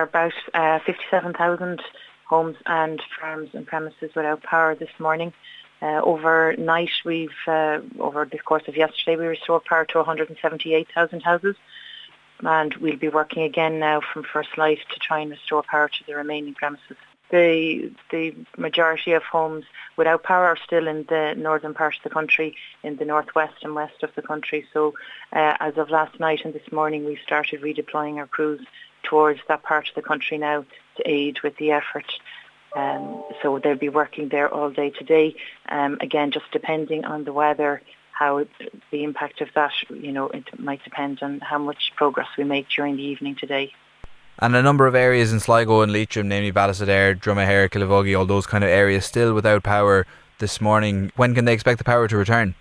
are about uh, 57,000 homes and farms and premises without power this morning. Uh, overnight, we've uh, over the course of yesterday, we restored power to 178,000 houses, and we'll be working again now from First Light to try and restore power to the remaining premises. The the majority of homes without power are still in the northern part of the country, in the northwest and west of the country. So, uh, as of last night and this morning, we started redeploying our crews towards that part of the country now to aid with the effort. Um, so they'll be working there all day today. Um, again, just depending on the weather, how the impact of that, you know, it might depend on how much progress we make during the evening today. And a number of areas in Sligo and Leitrim, namely Ballysadare, Dromahair, Killavoggy, all those kind of areas, still without power this morning. When can they expect the power to return?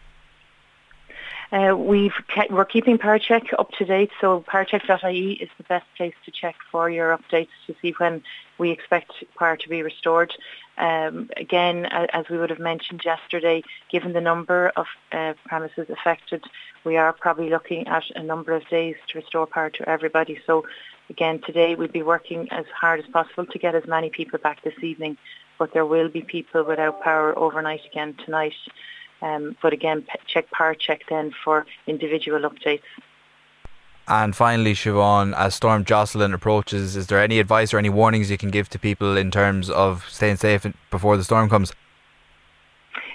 Uh, we've ke- we're keeping PowerCheck up to date, so powercheck.ie is the best place to check for your updates to see when we expect power to be restored. Um, again, as we would have mentioned yesterday, given the number of uh, premises affected, we are probably looking at a number of days to restore power to everybody. So again, today we'll be working as hard as possible to get as many people back this evening, but there will be people without power overnight again tonight. Um, but again, check PowerCheck then for individual updates. And finally, Siobhan, as Storm Jocelyn approaches, is there any advice or any warnings you can give to people in terms of staying safe before the storm comes?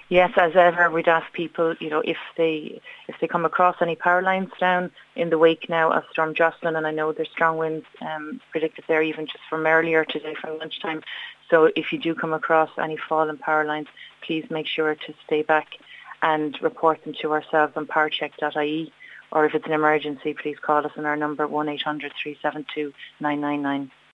Yes, as ever, we'd ask people, you know, if they if they come across any power lines down in the wake now of Storm Jocelyn, and I know there's strong winds um, predicted there even just from earlier today from lunchtime. So if you do come across any fallen power lines, please make sure to stay back and report them to ourselves on powercheck.ie. Or if it's an emergency, please call us on our number 1800 372 999.